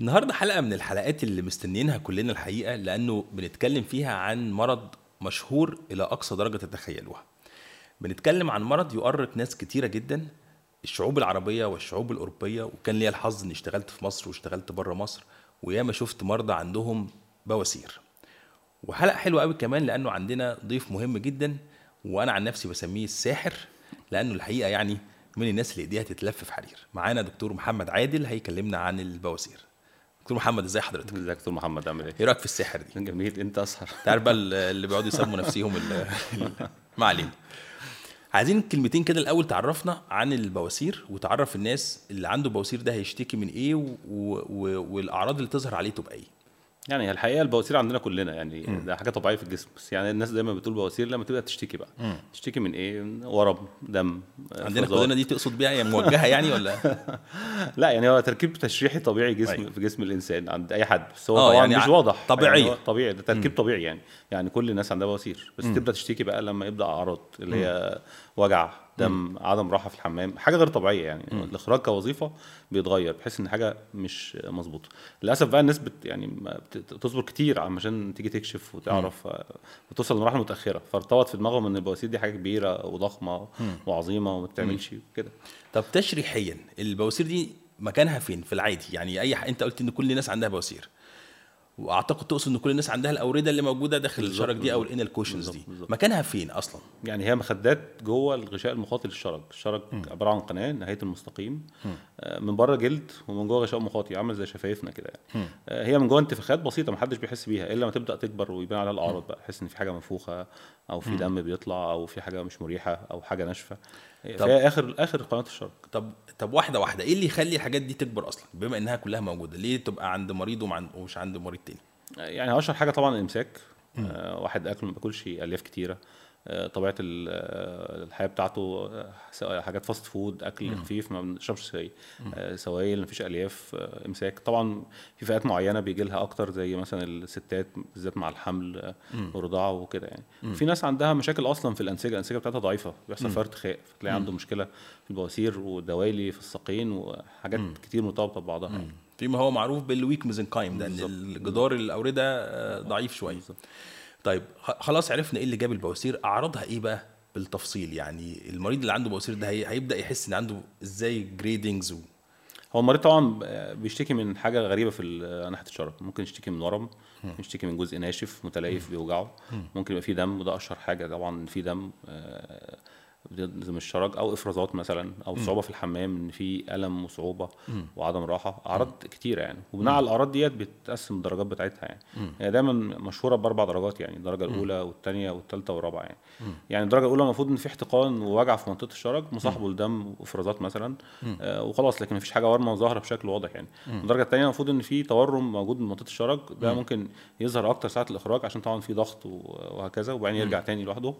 النهارده حلقة من الحلقات اللي مستنيينها كلنا الحقيقة لأنه بنتكلم فيها عن مرض مشهور إلى أقصى درجة تتخيلوها. بنتكلم عن مرض يؤرق ناس كتيرة جدا الشعوب العربية والشعوب الأوروبية وكان ليا الحظ إني اشتغلت في مصر واشتغلت بره مصر وياما شفت مرضى عندهم بواسير. وحلقة حلوة قوي كمان لأنه عندنا ضيف مهم جدا وأنا عن نفسي بسميه الساحر لأنه الحقيقة يعني من الناس اللي إيديها تتلف في حرير. معانا دكتور محمد عادل هيكلمنا عن البواسير. دكتور محمد ازي حضرتك؟ إزيك دكتور محمد عامل إيه؟ إيه رأيك في السحر دي؟ جميل أنت أسهر تعرف بقى اللي بيقعدوا يسموا نفسيهم ما علينا عايزين كلمتين كده الأول تعرفنا عن البواسير وتعرف الناس اللي عنده بواسير ده هيشتكي من إيه و... و... والأعراض اللي تظهر عليه تبقى إيه يعني الحقيقة البواسير عندنا كلنا يعني ده حاجة طبيعية في الجسم. بس يعني الناس دايما بتقول بواسير لما تبدأ تشتكي بقى. تشتكي من إيه؟ ورم دم عندنا. كلنا دي تقصد بيها؟ موجهة يعني ولا؟ لا يعني هو تركيب تشريحي طبيعي جسم أيوة. في جسم الإنسان عند أي حد. بس هو آه، طبعا يعني مش واضح. طبيعية. يعني طبيعي ده تركيب طبيعي يعني. يعني كل الناس عندها بواسير. بس تبدأ تشتكي بقى لما يبدأ أعراض اللي هي وجع دم عدم راحة في الحمام حاجة غير طبيعية يعني. الإخراج كوظيفة بيتغير بحيث إن حاجة مش مظبوطة. للأسف بقى الناس بت يعني ما بت- تصبر كتير عشان تيجي تكشف وتعرف بتوصل لمراحل متأخرة. فارتبط في دماغهم إن البواسير دي حاجة كبيرة وضخمة وعظيمة وما بتعملش كده. طب تشريحيا البواسير دي مكانها فين؟ في العادي يعني أي ح... أنت قلت إن كل الناس عندها بواسير. وأعتقد تقصد إن كل الناس عندها الاورده اللي موجودة داخل الشرج دي أو. ال anal cushions دي. بالظبط. مكانها فين أصلا؟ يعني هي مخدات جوه الغشاء المخاطي للشرج الشرج عبارة عن قناة نهاية المستقيم. آه، من بره جلد ومن جوه غشاء مخاطي عامل زي شفايفنا كده يعني. آه، هي من جوه انتفاخات بسيطة محدش بيحس بيها إلا لما تبدأ تكبر ويبان عليها الأعراض بقى. تحس إن في حاجة منفوخة أو في دم بيطلع أو في حاجة مش مريحة أو حاجة ناشفة. طب- فهي آخر آخر قناة الشرج طب طب واحدة واحدة إيه اللي يخلي الحاجات دي تكبر أصلا؟ بما إنها كلها موجودة ليه تبقى عند مريض ومش عند مريض؟ يعني أشهر حاجة طبعا الإمساك. آه واحد أكل ما بياكلش ألياف كتيرة. آه طبيعة آه، الحياة بتاعته آه، حاجات fast food أكل خفيف ما بنشربش آه سوائل مفيش ألياف آه إمساك. طبعا في فئات معينة بيجي لها أكتر زي مثلا الستات بالذات مع الحمل والرضاعه وكده يعني. في ناس عندها مشاكل أصلا في الانسجه الانسجه بتاعتها ضعيفة. بيحصل فيها ارتخاء فتلاقي عنده مشكلة في البواسير ودوالي في الساقين وحاجات كتير مرتبطة ببعضها يعني. فيما هو معروف بال weak mesenchyme ده إن. الجدار الاورده آه، ضعيف شوية. طيب خ- خلاص عرفنا إيه اللي جاب البواسير. أعراضها إيه بقى بالتفصيل؟ يعني المريض اللي عنده بواسير ده هي- هيبدأ يحس إن عنده إزاي gradings و... هو المريض طبعا بيشتكي من حاجة غريبة في ال- ناحية الشرج ممكن يشتكي من ورم ممكن يشتكي من جزء ناشف متليف بيوجعه. ممكن يبقى فيه دم وده أشهر حاجة. طبعا في دم آه، من الشرج أو افرازات مثلا أو صعوبة في الحمام إن في ألم وصعوبة وعدم راحة أعراض كتيرة يعني. وبناء على الأعراض ديت بتقسم الدرجات بتاعتها يعني. هي دايما مشهورة بأربع درجات يعني الدرجة الأولى والثانيه والثالثه والرابعة يعني. يعني الدرجة الأولى المفروض إن في احتقان ووجع في منطقة الشرج مصاحبه لدم وافرازات مثلا آه وخلاص لكن مفيش حاجة ورمة ظاهره بشكل واضح يعني. الدرجة الثانية المفروض إن في تورم موجود من منطقة الشرج ده ممكن يظهر أكتر ساعة الإخراج عشان طبعا في ضغط وهكذا وبعدين يرجع تاني لوحده.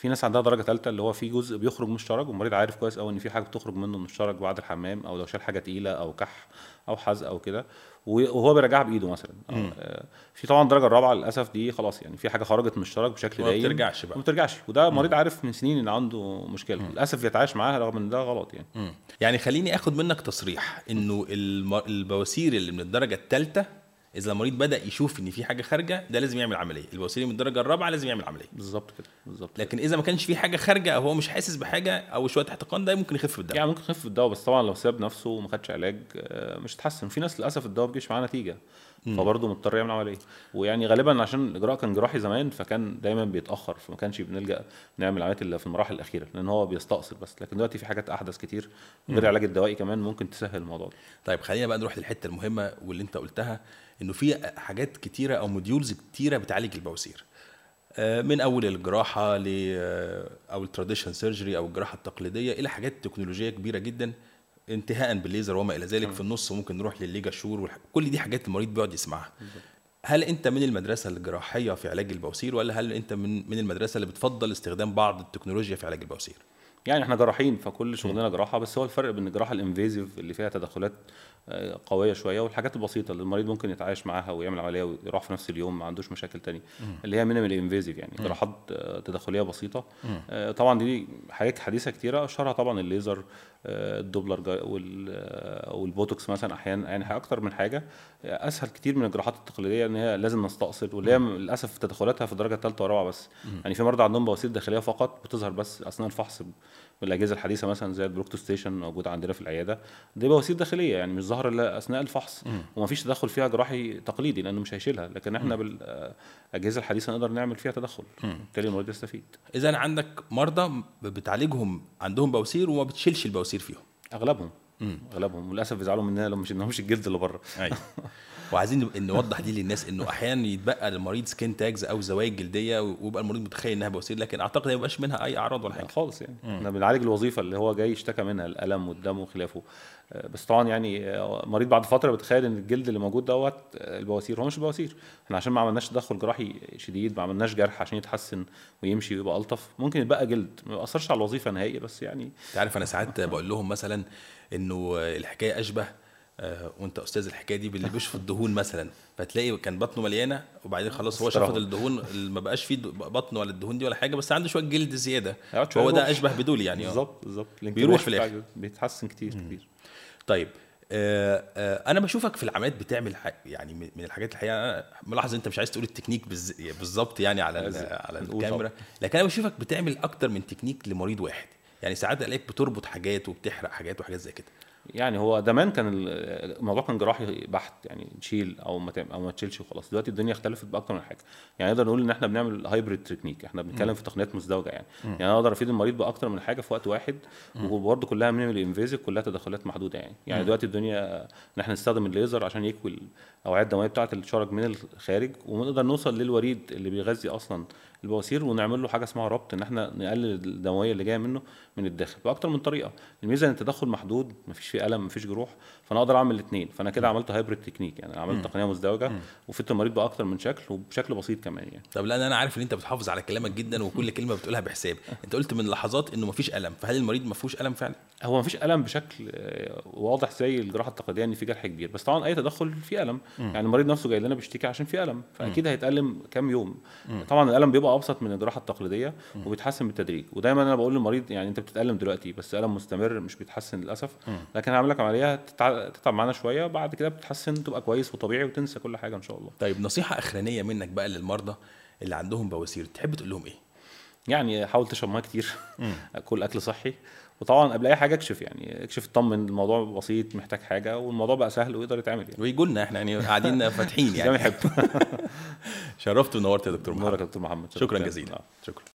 في ناس عندها درجة ثالثه اللي هو في جزء بيخرج من الشرج والمريض عارف كويس قوي إن في حاجة بتخرج منه من الشرج بعد الحمام أو لو شال حاجة تقيلة أو كح أو حزق أو كده وهو بيراجعها بإيده مثلا. آه، في طبعا الدرجة الرابعة للأسف دي خلاص يعني في حاجة خرجت من الشرج بشكل دايم بترجعش بقى. ما بترجعش. وده مريض عارف من سنين إن عنده مشكلة. للأسف يتعايش معاها رغم إن ده غلط يعني. مم. يعني خليني آخد منك تصريح إنه الم... البواسير اللي من الدرجة الثالثه إذا المريض بدأ يشوف إن في حاجة خارجة ده لازم يعمل عملية. البواسير من الدرجة الرابعة لازم يعمل عملية. بالظبط كده بالظبط لكن إذا ما كانش في حاجة خارجة أو هو مش حاسس بحاجة أو شوية احتقان ده ممكن يخف بالدم يعني ممكن يخف الدواء بس طبعا لو ساب نفسه وما خدش علاج آه، مش هتحسن. في ناس للأسف الدواء بيجيش معاه نتيجة. فبرضه مضطر يعمل عملية. ويعني غالبا عشان الاجراء كان جراحي زمان فكان دايما بيتأخر فما كانش بنلجأ نعمل عمليات إلا في المراحل الأخيرة لأن هو بيستأصل بس. لكن دلوقتي في حاجات أحدث كتير غير العلاج الدوائي كمان ممكن تسهل الموضوع ده. طيب خلينا بقى نروح للحتة المهمة واللي أنت قلتها إنه في حاجات كتيرة أو modules كتيرة بتعالج البواسير. آه، من أول الجراحة ل آه، أو ال traditional surgery أو الجراحة التقليدية إلى حاجات تكنولوجية كبيرة جدا. انتهاء بالليزر وما إلى ذلك في النص ممكن نروح للل LigaSure والح... كل دي حاجات المريض بيقعد يسمعها. هل أنت من المدرسة الجراحية في علاج البواسير ولا هل أنت من من المدرسة اللي بتفضل استخدام بعض التكنولوجيا في علاج البواسير؟ يعني إحنا جراحين فكل شغلنا جراحة بس هو الفرق بين الجراحة ال invasive اللي فيها تدخلات آه، قوية شوية والحاجات البسيطة اللي المريض ممكن يتعايش معاها ويعمل عملية ويروح في نفس اليوم ما عندوش مشاكل تاني اللي هي minimal invasive يعني جراحات آه، تدخلية بسيطة. آه، طبعا دي حاجات حديثة كتيرة اشهرها طبعا الليزر الدوبلر والبوتوكس مثلا أحيانا يعني أكتر من حاجة. أسهل كتير من الجراحات التقليدية إن هي لازم نستأصل واللي هي للأسف تدخلاتها في الدرجة الثالثه والرابعه بس. يعني في مرضى عندهم بواسير داخلية فقط بتظهر بس أثناء الفحص بالاجهزه الحديثة مثلا زي ال procto station موجوده عندنا في العيادة دي بواسير داخلية يعني مش ظاهرة إلا أثناء الفحص. ومفيش تدخل فيها جراحي تقليدي لأنه مش هيشيلها لكن إحنا بالأجهزة الحديثة نقدر نعمل فيها تدخل. بالتالي المريض يستفيد اذا عندك مرضى بتعالجهم عندهم بواسير وما بتشيلش البواسير فيهم. أغلبهم. اغلبهم وللاسف بيزعلوا مننا لو ما شلناهمش الجلد اللي بره. أيوه. وعايزين نوضح دي للناس إنه أحيانا يتبقى للمريض skin tags أو زوايا جلدية ويبقى المريض متخيل إنها بواسير لكن أعتقد ما يبقاش منها أي أعراض ولا حاجة. خالص يعني. إحنا بنعالج الوظيفة اللي هو جاي اشتكى منها الألم والدم وخلافه. آه، بس طبعا يعني آه، مريض بعد فترة بتخيل إن الجلد اللي موجود دوت آه، البواسير. هو مش بواسير. إحنا عشان ما عملناش تدخل جراحي شديد ما عملناش جرح عشان يتحسن ويمشي ويبقى ألطف ممكن يتبقى جلد. ما يأثرش على الوظيفة نهائي بس يعني انت عارف أنا ساعات بقول لهم مثلا إنه الحكاية أشبه آه، وأنت أستاذ الحكاية دي باللي بيشفط الدهون مثلا فتلاقي كان بطنه مليانة وبعدين خلاص هو شفط. الدهون ما بقاش فيه بطن ولا الدهون دي ولا حاجة بس عنده شوية جلد زيادة شوية هو ده. أشبه بدول يعني آه. بالظبط بالظبط بيروح في. الجلد بيتحسن كتير كتير طيب آه آه أنا بشوفك في العمليات بتعمل. يعني من الحاجات الحقيقة أنا ملاحظ أنت مش عايز تقول التكنيك. بالظبط يعني على. على الكاميرا لكن أنا بشوفك بتعمل أكتر من تكنيك لمريض واحد يعني ساعات ألاقيك بتربط حاجات وبتحرق حاجات وحاجات زي كده. يعني هو زمان كان ال- الموضوع كان جراحي بحت يعني تشيل أو ما أو ما تشيلش وخلاص. دلوقتي الدنيا اختلفت باكتر من حاجة. يعني نقدر نقول إن إحنا بنعمل hybrid technique إحنا بنتكلم في تقنيات مزدوجة يعني. يعني أنا أقدر افيد المريض بأكتر من حاجة في وقت واحد وبرده كلها minimal invasive كلها تدخلات محدودة يعني. يعني دلوقتي الدنيا إن إحنا نستخدم الليزر عشان يكوي الاوعيه الدموية بتاعة الشرج من الخارج ونقدر نوصل للوريد اللي بيغذي أصلا البواسير ونعمل له حاجة اسمها ربط إن إحنا نقلل الدمويه اللي جاية منه من الداخل بأكتر من طريقة. الميزة إن التدخل محدود مفيش فيه ألم مفيش جروح فأنا أقدر أعمل الاثنين فأنا كده عملت hybrid technique يعني عملت تقنية مزدوجة وفدت المريض باكتر من شكل وبشكل بسيط كمان يعني. طب لأن أنا عارف إن أنت بتحافظ على كلامك جدا وكل كلمة بتقولها بحساب. أنت قلت من لحظات إنه مفيش ألم فهل المريض ما فيهوش ألم فعلا؟ هو مفيش ألم بشكل آه، واضح زي الجراحة التقليدية إن في جرح كبير بس طبعا أي تدخل فيه ألم. يعني المريض نفسه جاي لنا بيشتكي عشان فيه ألم فأكيد هيتألم كام يوم. طبعا الألم بيبقى أبسط من الجراحة التقليدية وبيتحسن بالتدريج. ودايما أنا بقول للمريض يعني أنت بتتألم دلوقتي بس الم مستمر مش بيتحسن للأسف. لكن هعمل لك عمليه تتع- تتعب معانا شوية بعد كده بتتحسن تبقى كويس وطبيعي وتنسى كل حاجة إن شاء الله. طيب نصيحة إخرانية منك بقى للمرضى اللي عندهم بواسير تحب تقول لهم إيه؟ يعني حاول تشرب ميه كتير. كل أكل صحي. وطبعا قبل أي حاجة اكشف يعني اكشف اطمن الموضوع بسيط محتاج حاجة والموضوع بقى سهل ويقدر يتعمل يعني. ويجوا لنا إحنا يعني قاعدين فاتحين زي ما يعني يحب. شرفت ونورت يا دكتور محمد. دكتور محمد. شكرا شرفتنا. جزيلا. آه. شكرا.